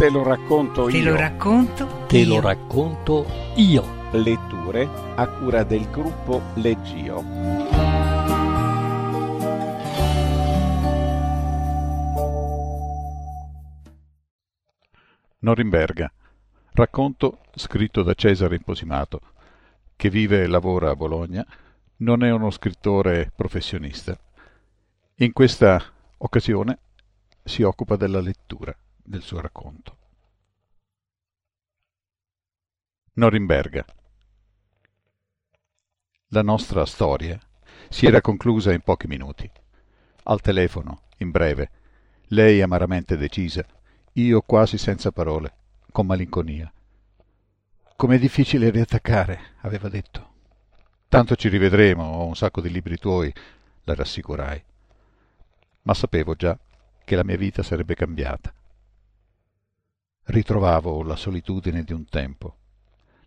Te lo racconto Te io. lo racconto Te io. lo racconto io. Letture a cura del gruppo Leggio. Norimberga. Racconto scritto da Cesare Imposimato, che vive e lavora a Bologna, non è uno scrittore professionista. In questa occasione si occupa della lettura del suo racconto. Norimberga. La nostra storia si era conclusa in pochi minuti. Al telefono, in breve, lei amaramente decisa, io quasi senza parole, con malinconia. Com'è difficile riattaccare, aveva detto. Tanto ci rivedremo, ho un sacco di libri tuoi, la rassicurai. Ma sapevo già che la mia vita sarebbe cambiata. Ritrovavo la solitudine di un tempo,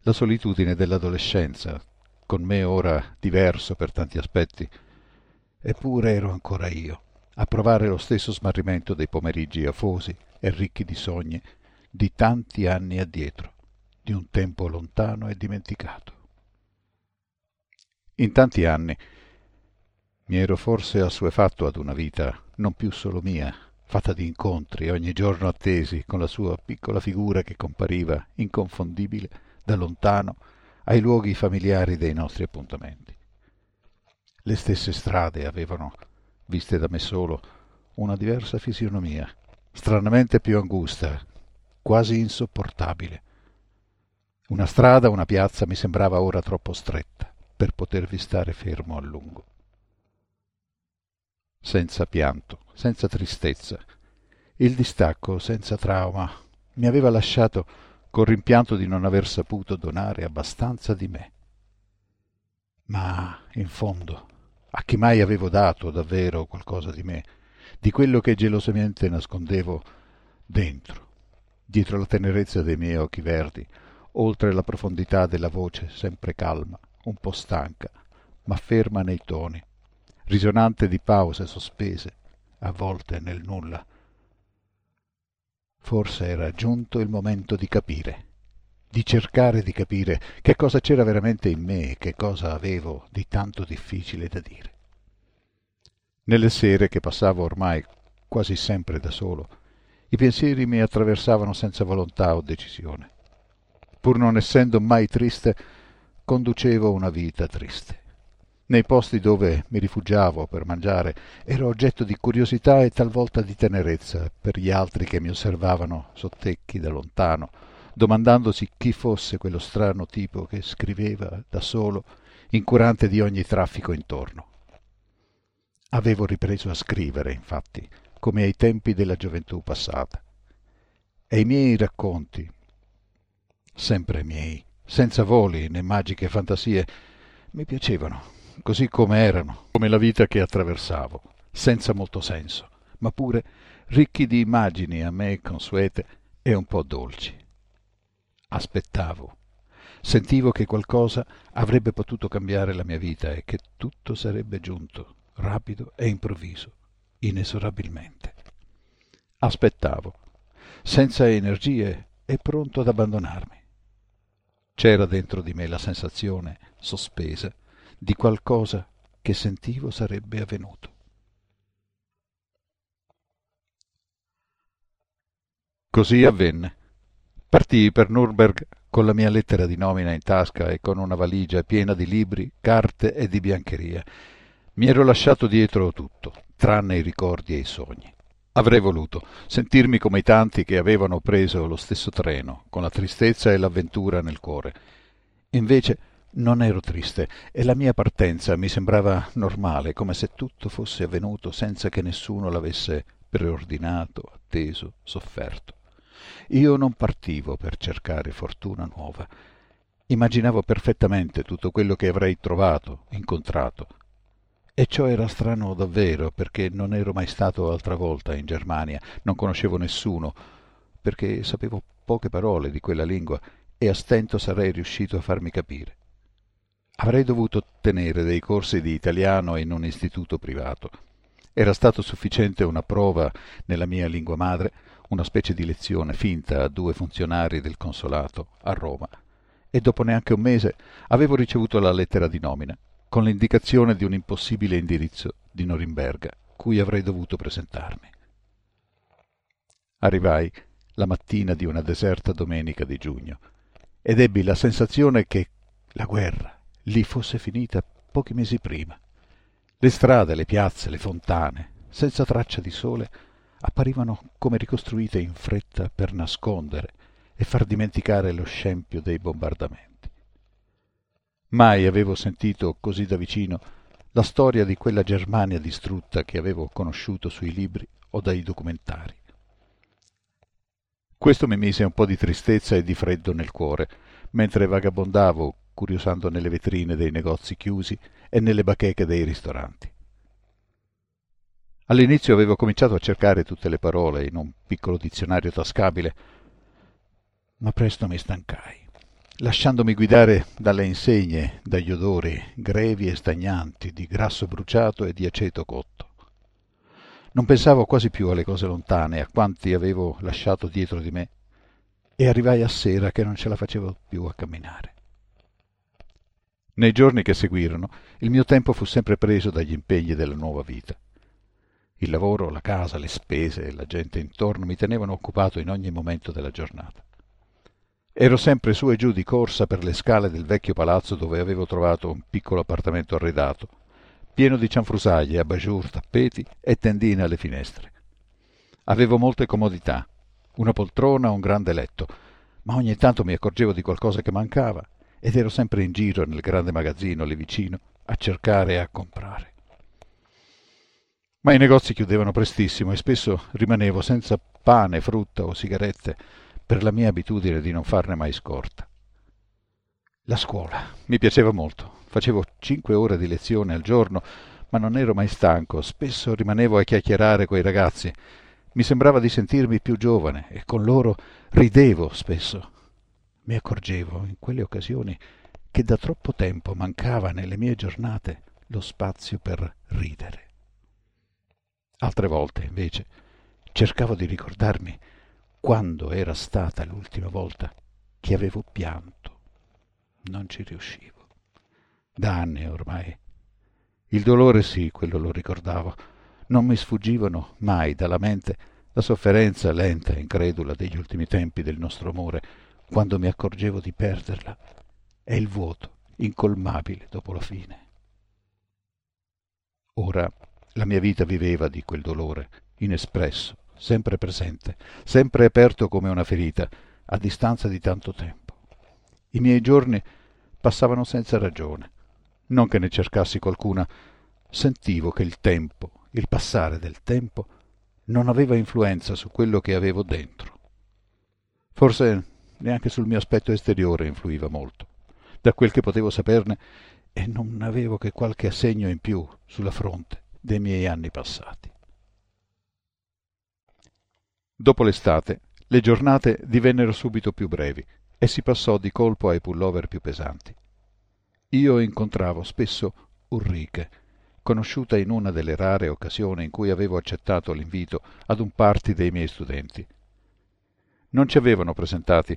la solitudine dell'adolescenza, con me ora diverso per tanti aspetti, eppure ero ancora io, a provare lo stesso smarrimento dei pomeriggi afosi e ricchi di sogni di tanti anni addietro, di un tempo lontano e dimenticato. In tanti anni mi ero forse assuefatto ad una vita non più solo mia, fatta di incontri ogni giorno attesi con la sua piccola figura che compariva inconfondibile da lontano ai luoghi familiari dei nostri appuntamenti. Le stesse strade avevano, viste da me solo, una diversa fisionomia, stranamente più angusta, quasi insopportabile. Una strada, una piazza mi sembrava ora troppo stretta per potervi stare fermo a lungo. Senza pianto, senza tristezza, il distacco senza trauma mi aveva lasciato col rimpianto di non aver saputo donare abbastanza di me. Ma, in fondo, a chi mai avevo dato davvero qualcosa di me, di quello che gelosamente nascondevo dentro, dietro la tenerezza dei miei occhi verdi, oltre la profondità della voce sempre calma, un po' stanca, ma ferma nei toni, risonante di pause sospese, a volte nel nulla. Forse era giunto il momento di capire, di cercare di capire che cosa c'era veramente in me e che cosa avevo di tanto difficile da dire. Nelle sere che passavo ormai quasi sempre da solo, i pensieri mi attraversavano senza volontà o decisione. Pur non essendo mai triste, conducevo una vita triste. Nei posti dove mi rifugiavo per mangiare ero oggetto di curiosità e talvolta di tenerezza per gli altri che mi osservavano sottecchi da lontano, domandandosi chi fosse quello strano tipo che scriveva da solo, incurante di ogni traffico intorno. Avevo ripreso a scrivere, infatti, come ai tempi della gioventù passata. E i miei racconti, sempre miei, senza voli né magiche fantasie, mi piacevano, così come erano, come la vita che attraversavo, senza molto senso, ma pure ricchi di immagini a me consuete e un po' dolci. Aspettavo, sentivo che qualcosa avrebbe potuto cambiare la mia vita e che tutto sarebbe giunto, rapido e improvviso, inesorabilmente. Aspettavo, senza energie e pronto ad abbandonarmi. C'era dentro di me la sensazione, sospesa, di qualcosa che sentivo sarebbe avvenuto. Così avvenne. Partii per Nürnberg con la mia lettera di nomina in tasca e con una valigia piena di libri, carte e di biancheria. Mi ero lasciato dietro tutto, tranne i ricordi e i sogni. Avrei voluto sentirmi come i tanti che avevano preso lo stesso treno, con la tristezza e l'avventura nel cuore. Invece non ero triste e la mia partenza mi sembrava normale, come se tutto fosse avvenuto senza che nessuno l'avesse preordinato, atteso, sofferto. Io non partivo per cercare fortuna nuova. Immaginavo perfettamente tutto quello che avrei trovato, incontrato. E ciò era strano davvero, perché non ero mai stato altra volta in Germania, non conoscevo nessuno, perché sapevo poche parole di quella lingua e a stento sarei riuscito a farmi capire. Avrei dovuto tenere dei corsi di italiano in un istituto privato. Era stato sufficiente una prova nella mia lingua madre, una specie di lezione finta a due funzionari del consolato a Roma, e dopo neanche un mese avevo ricevuto la lettera di nomina, con l'indicazione di un impossibile indirizzo di Norimberga, cui avrei dovuto presentarmi. Arrivai la mattina di una deserta domenica di giugno ed ebbi la sensazione che la guerra lì fosse finita pochi mesi prima. Le strade, le piazze, le fontane, senza traccia di sole, apparivano come ricostruite in fretta per nascondere e far dimenticare lo scempio dei bombardamenti. Mai avevo sentito così da vicino la storia di quella Germania distrutta che avevo conosciuto sui libri o dai documentari. Questo mi mise un po' di tristezza e di freddo nel cuore, mentre vagabondavo curiosando nelle vetrine dei negozi chiusi e nelle bacheche dei ristoranti. All'inizio avevo cominciato a cercare tutte le parole in un piccolo dizionario tascabile, ma presto mi stancai, lasciandomi guidare dalle insegne, dagli odori grevi e stagnanti di grasso bruciato e di aceto cotto. Non pensavo quasi più alle cose lontane, a quanti avevo lasciato dietro di me, e arrivai a sera che non ce la facevo più a camminare. Nei giorni che seguirono, il mio tempo fu sempre preso dagli impegni della nuova vita. Il lavoro, la casa, le spese e la gente intorno mi tenevano occupato in ogni momento della giornata. Ero sempre su e giù di corsa per le scale del vecchio palazzo dove avevo trovato un piccolo appartamento arredato, pieno di cianfrusaglie, abajur, tappeti e tendine alle finestre. Avevo molte comodità, una poltrona, un grande letto, ma ogni tanto mi accorgevo di qualcosa che mancava ed ero sempre in giro nel grande magazzino lì vicino a cercare e a comprare. Ma i negozi chiudevano prestissimo e spesso rimanevo senza pane, frutta o sigarette per la mia abitudine di non farne mai scorta. La scuola mi piaceva molto. Facevo cinque ore di lezione al giorno, ma non ero mai stanco. Spesso rimanevo a chiacchierare coi ragazzi. Mi sembrava di sentirmi più giovane e con loro ridevo spesso. Mi accorgevo in quelle occasioni che da troppo tempo mancava nelle mie giornate lo spazio per ridere. Altre volte, invece, cercavo di ricordarmi quando era stata l'ultima volta che avevo pianto. Non ci riuscivo. Da anni ormai. Il dolore sì, quello lo ricordavo. Non mi sfuggivano mai dalla mente la sofferenza lenta e incredula degli ultimi tempi del nostro amore, quando mi accorgevo di perderla, e il vuoto incolmabile dopo la fine. Ora la mia vita viveva di quel dolore, inespresso, sempre presente, sempre aperto come una ferita, a distanza di tanto tempo. I miei giorni passavano senza ragione, non che ne cercassi qualcuna, sentivo che il tempo, il passare del tempo, non aveva influenza su quello che avevo dentro. Forse neanche sul mio aspetto esteriore influiva molto. Da quel che potevo saperne, e non avevo che qualche assegno in più sulla fronte dei miei anni passati. Dopo l'estate, le giornate divennero subito più brevi e si passò di colpo ai pullover più pesanti. Io incontravo spesso Ulrike, conosciuta in una delle rare occasioni in cui avevo accettato l'invito ad un party dei miei studenti. Non ci avevano presentati.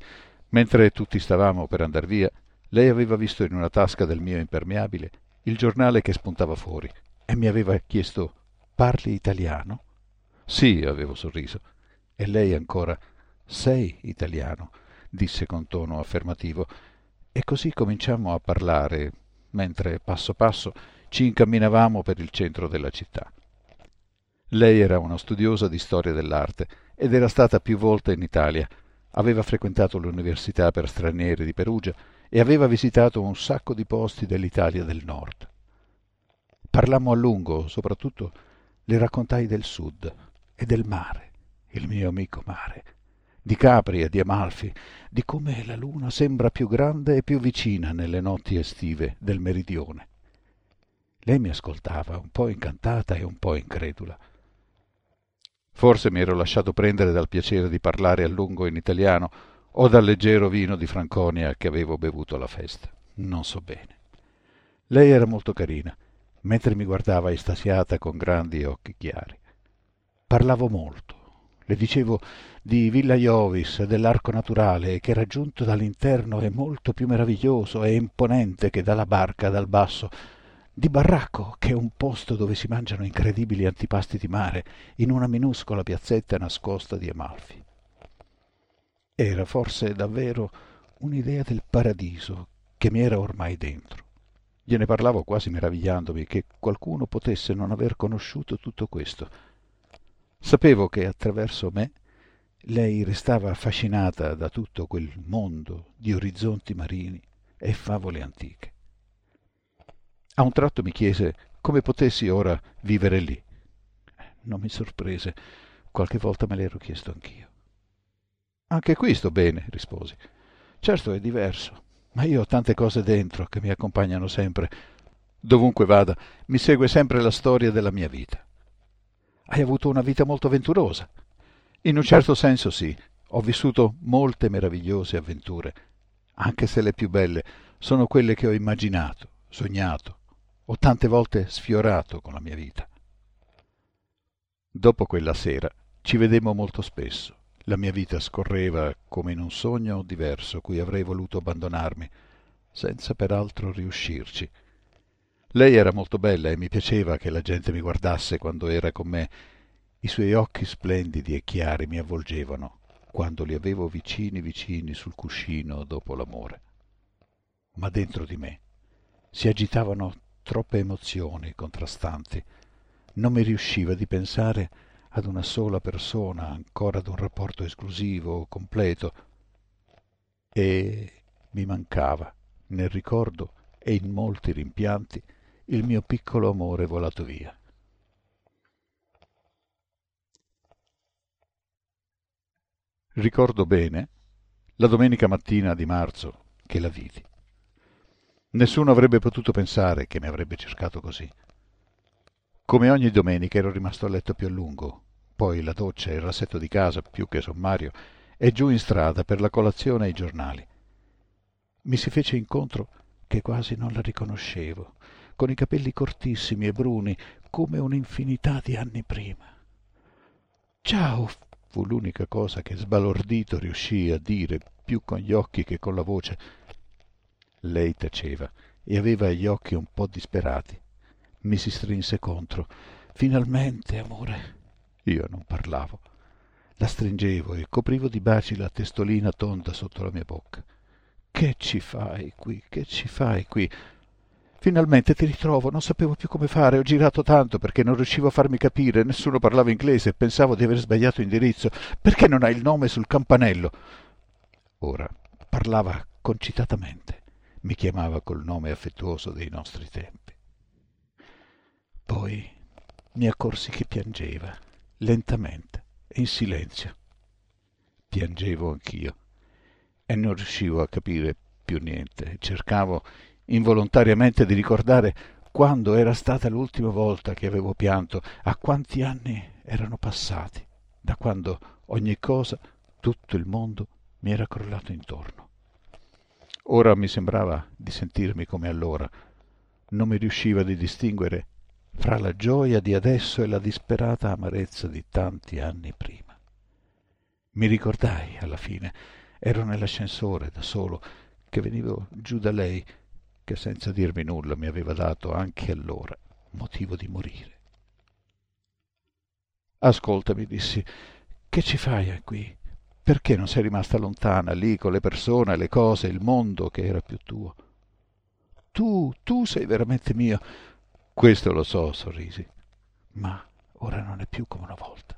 Mentre tutti stavamo per andar via, lei aveva visto in una tasca del mio impermeabile il giornale che spuntava fuori e mi aveva chiesto Parli italiano? Sì, avevo sorriso. E lei ancora Sei italiano? disse con tono affermativo e così cominciammo a parlare, mentre passo passo ci incamminavamo per il centro della città. Lei era una studiosa di storia dell'arte ed era stata più volte in Italia. Aveva frequentato l'Università per stranieri di Perugia e aveva visitato un sacco di posti dell'Italia del Nord. Parlammo a lungo, soprattutto le raccontai del sud e del mare, il mio amico mare, di Capri e di Amalfi, di come la luna sembra più grande e più vicina nelle notti estive del meridione. Lei mi ascoltava, un po' incantata e un po' incredula. Forse mi ero lasciato prendere dal piacere di parlare a lungo in italiano o dal leggero vino di Franconia che avevo bevuto alla festa. Non so bene. Lei era molto carina, mentre mi guardava estasiata con grandi occhi chiari. Parlavo molto. Le dicevo di Villa Iovis, dell'arco naturale, che raggiunto dall'interno è molto più meraviglioso e imponente che dalla barca dal basso, di Barracco, che è un posto dove si mangiano incredibili antipasti di mare, in una minuscola piazzetta nascosta di Amalfi. Era forse davvero un'idea del paradiso che mi era ormai dentro. Gliene parlavo quasi meravigliandomi che qualcuno potesse non aver conosciuto tutto questo. Sapevo che attraverso me lei restava affascinata da tutto quel mondo di orizzonti marini e favole antiche. A un tratto mi chiese come potessi ora vivere lì. Non mi sorprese, qualche volta me l'ero chiesto anch'io. Anche qui sto bene, risposi. Certo è diverso, ma io ho tante cose dentro che mi accompagnano sempre. Dovunque vada, mi segue sempre la storia della mia vita. Hai avuto una vita molto avventurosa, in un certo senso sì, ho vissuto molte meravigliose avventure, anche se le più belle sono quelle che ho immaginato, sognato, ho tante volte sfiorato con la mia vita. Dopo quella sera ci vedemmo molto spesso. La mia vita scorreva come in un sogno diverso cui avrei voluto abbandonarmi, senza peraltro riuscirci. Lei era molto bella e mi piaceva che la gente mi guardasse quando era con me i suoi occhi splendidi e chiari mi avvolgevano quando li avevo vicini vicini sul cuscino dopo l'amore. Ma dentro di me si agitavano troppe emozioni contrastanti. Non mi riusciva di pensare ad una sola persona, ancora ad un rapporto esclusivo, completo. E mi mancava, nel ricordo e in molti rimpianti, il mio piccolo amore volato via. Ricordo bene la domenica mattina di marzo che la vidi. Nessuno avrebbe potuto pensare che mi avrebbe cercato così. Come ogni domenica ero rimasto a letto più a lungo, poi la doccia e il rassetto di casa, più che sommario, e giù in strada per la colazione e i giornali. Mi si fece incontro che quasi non la riconoscevo, con i capelli cortissimi e bruni, come un'infinità di anni prima. Ciao, fu l'unica cosa che sbalordito riuscii a dire più con gli occhi che con la voce. Lei taceva e aveva gli occhi un po' disperati. Mi si strinse contro. Finalmente, amore. Io non parlavo. La stringevo e coprivo di baci la testolina tonda sotto la mia bocca. Che ci fai qui? Che ci fai qui? Finalmente ti ritrovo, non sapevo più come fare, ho girato tanto perché non riuscivo a farmi capire, nessuno parlava inglese e pensavo di aver sbagliato indirizzo. Perché non hai il nome sul campanello? Ora parlava concitatamente, mi chiamava col nome affettuoso dei nostri tempi. Poi mi accorsi che piangeva, lentamente in silenzio. Piangevo anch'io e non riuscivo a capire più niente, cercavo involontariamente di ricordare quando era stata l'ultima volta che avevo pianto, a quanti anni erano passati, da quando ogni cosa, tutto il mondo, mi era crollato intorno. Ora mi sembrava di sentirmi come allora, non mi riusciva di distinguere fra la gioia di adesso e la disperata amarezza di tanti anni prima. Mi ricordai alla fine, ero nell'ascensore da solo, che venivo giù da lei che senza dirmi nulla mi aveva dato anche allora motivo di morire. Ascolta, mi dissi, che ci fai qui? Perché non sei rimasta lontana lì con le persone, le cose, il mondo che era più tuo? Tu, tu sei veramente mio. Questo lo so, sorrisi, ma ora non è più come una volta.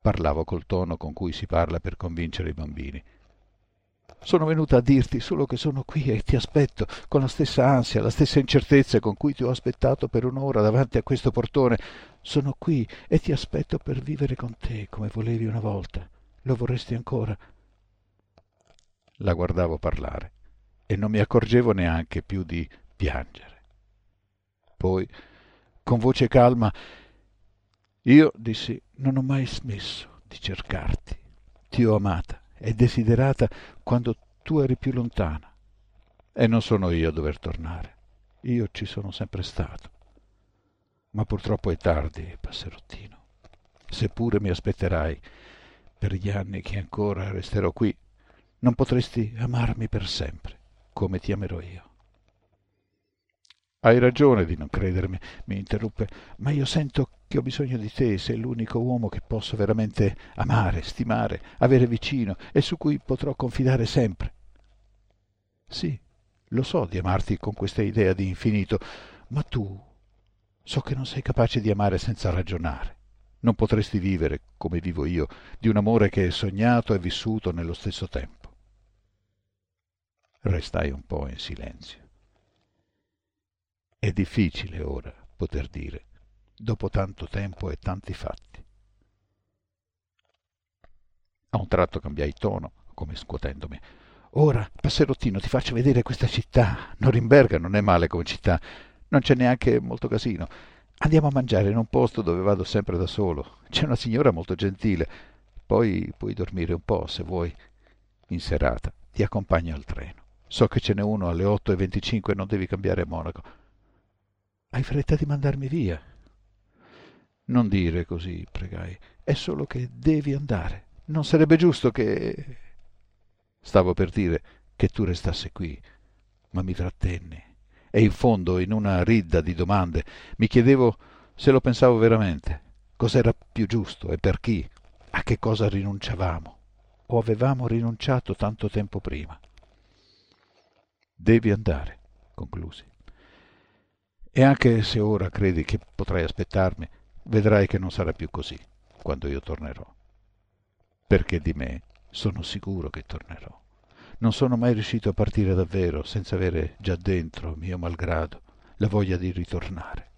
Parlavo col tono con cui si parla per convincere i bambini. Sono venuta a dirti solo che sono qui e ti aspetto con la stessa ansia, la stessa incertezza con cui ti ho aspettato per un'ora davanti a questo portone. Sono qui e ti aspetto per vivere con te come volevi una volta. Lo vorresti ancora? La guardavo parlare e non mi accorgevo neanche più di piangere. Poi, con voce calma, io dissi, non ho mai smesso di cercarti. Ti ho amata e desiderata quando tu eri più lontana. E non sono io a dover tornare. Io ci sono sempre stato. Ma purtroppo è tardi, passerottino. Seppure mi aspetterai per gli anni che ancora resterò qui, non potresti amarmi per sempre, come ti amerò io. Hai ragione di non credermi, mi interruppe, ma io sento che ho bisogno di te, sei l'unico uomo che posso veramente amare, stimare, avere vicino e su cui potrò confidare sempre. Sì, lo so di amarti con questa idea di infinito, ma tu so che non sei capace di amare senza ragionare. Non potresti vivere, come vivo io, di un amore che è sognato e vissuto nello stesso tempo. Restai un po' in silenzio. È difficile ora poter dire, dopo tanto tempo e tanti fatti. A un tratto cambiai tono, come scuotendomi. Ora, passerottino, ti faccio vedere questa città. Norimberga non è male come città, non c'è neanche molto casino. Andiamo a mangiare in un posto dove vado sempre da solo. C'è una signora molto gentile. Poi puoi dormire un po', se vuoi. In serata ti accompagno al treno. So che ce n'è uno alle 8.25 e non devi cambiare Monaco. Hai fretta di mandarmi via. Non dire così, pregai. È solo che devi andare. Non sarebbe giusto che... Stavo per dire che tu restassi qui, ma mi trattenni. E in fondo, in una ridda di domande, mi chiedevo se lo pensavo veramente, cos'era più giusto e per chi, a che cosa rinunciavamo o avevamo rinunciato tanto tempo prima. Devi andare, conclusi. E anche se ora credi che potrai aspettarmi, vedrai che non sarà più così quando io tornerò. Perché di me sono sicuro che tornerò. Non sono mai riuscito a partire davvero senza avere già dentro, mio malgrado, la voglia di ritornare.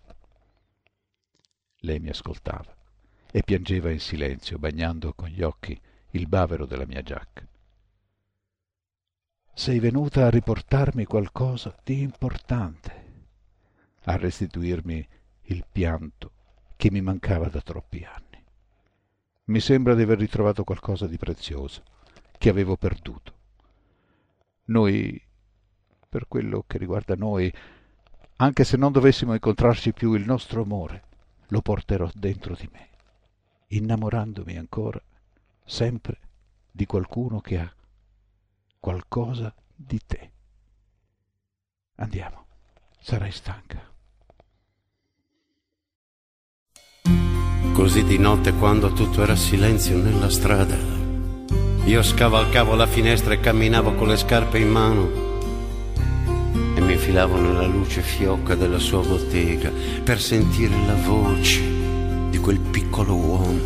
Lei mi ascoltava e piangeva in silenzio, bagnando con gli occhi il bavero della mia giacca. Sei venuta a riportarmi qualcosa di importante, a restituirmi il pianto che mi mancava da troppi anni. Mi sembra di aver ritrovato qualcosa di prezioso che avevo perduto. Noi, per quello che riguarda noi, anche se non dovessimo incontrarci più, il nostro amore lo porterò dentro di me, innamorandomi ancora, sempre, di qualcuno che ha qualcosa di te. Andiamo, sarai stanca. Così di notte quando tutto era silenzio nella strada, io scavalcavo la finestra e camminavo con le scarpe in mano e mi infilavo nella luce fiocca della sua bottega per sentire la voce di quel piccolo uomo.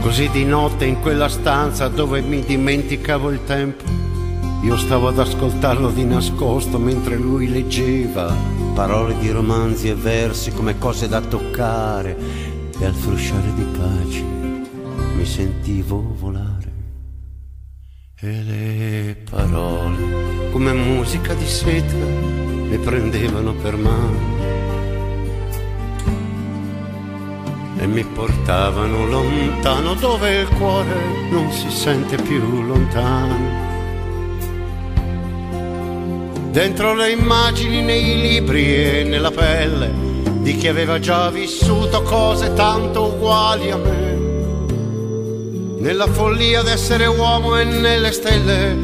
Così di notte in quella stanza dove mi dimenticavo il tempo, io stavo ad ascoltarlo di nascosto mentre lui leggeva parole di romanzi e versi come cose da toccare. E al frusciare di pace mi sentivo volare. E le parole, come musica di seta, mi prendevano per mano. E mi portavano lontano dove il cuore non si sente più lontano dentro le immagini nei libri e nella pelle di chi aveva già vissuto cose tanto uguali a me. Nella follia d'essere uomo e nelle stelle,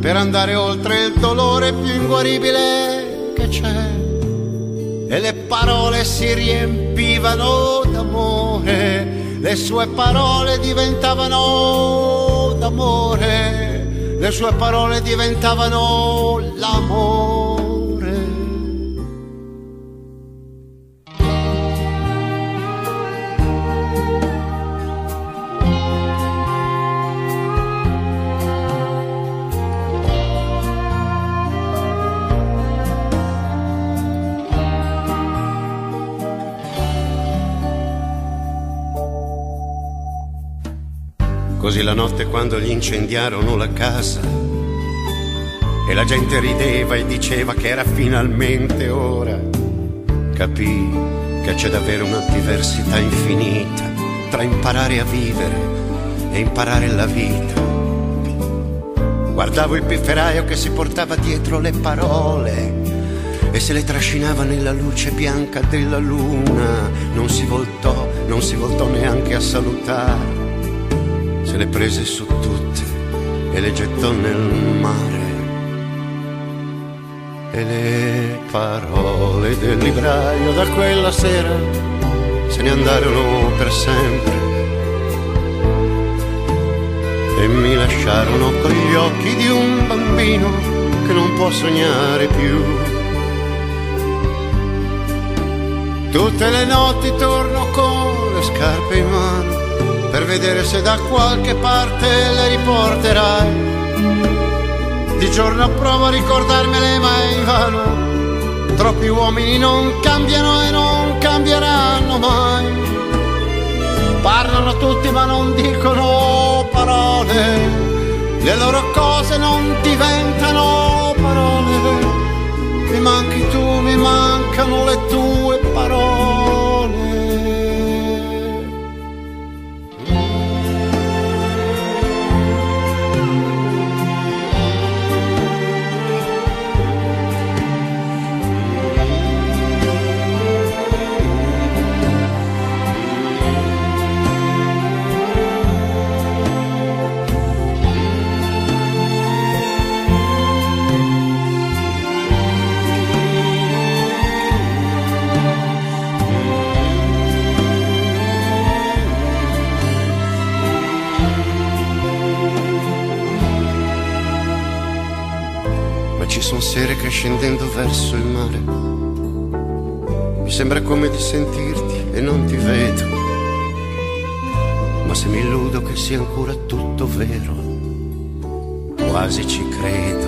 per andare oltre il dolore più inguaribile che c'è. E le parole si riempivano d'amore, le sue parole diventavano d'amore le sue parole diventavano l'amore. Così la notte quando gli incendiarono la casa e la gente rideva e diceva che era finalmente ora, capì che c'è davvero una diversità infinita tra imparare a vivere e imparare la vita. Guardavo il pifferaio che si portava dietro le parole e se le trascinava nella luce bianca della luna. Non si voltò, non si voltò neanche a salutare, se le prese su tutte e le gettò nel mare. E le parole del libraio da quella sera se ne andarono per sempre e mi lasciarono con gli occhi di un bambino che non può sognare più. Tutte le notti torno con le scarpe in mano per vedere se da qualche parte le riporterai. Di giorno provo a ricordarmele ma è invano. Troppi uomini non cambiano e non cambieranno mai. Parlano tutti ma non dicono parole, le loro cose non diventano parole, mi manchi tu, mi mancano le tue parole. Ci sono sere scendendo verso il mare mi sembra come di sentirti e non ti vedo. Ma se mi illudo che sia ancora tutto vero, quasi ci credo.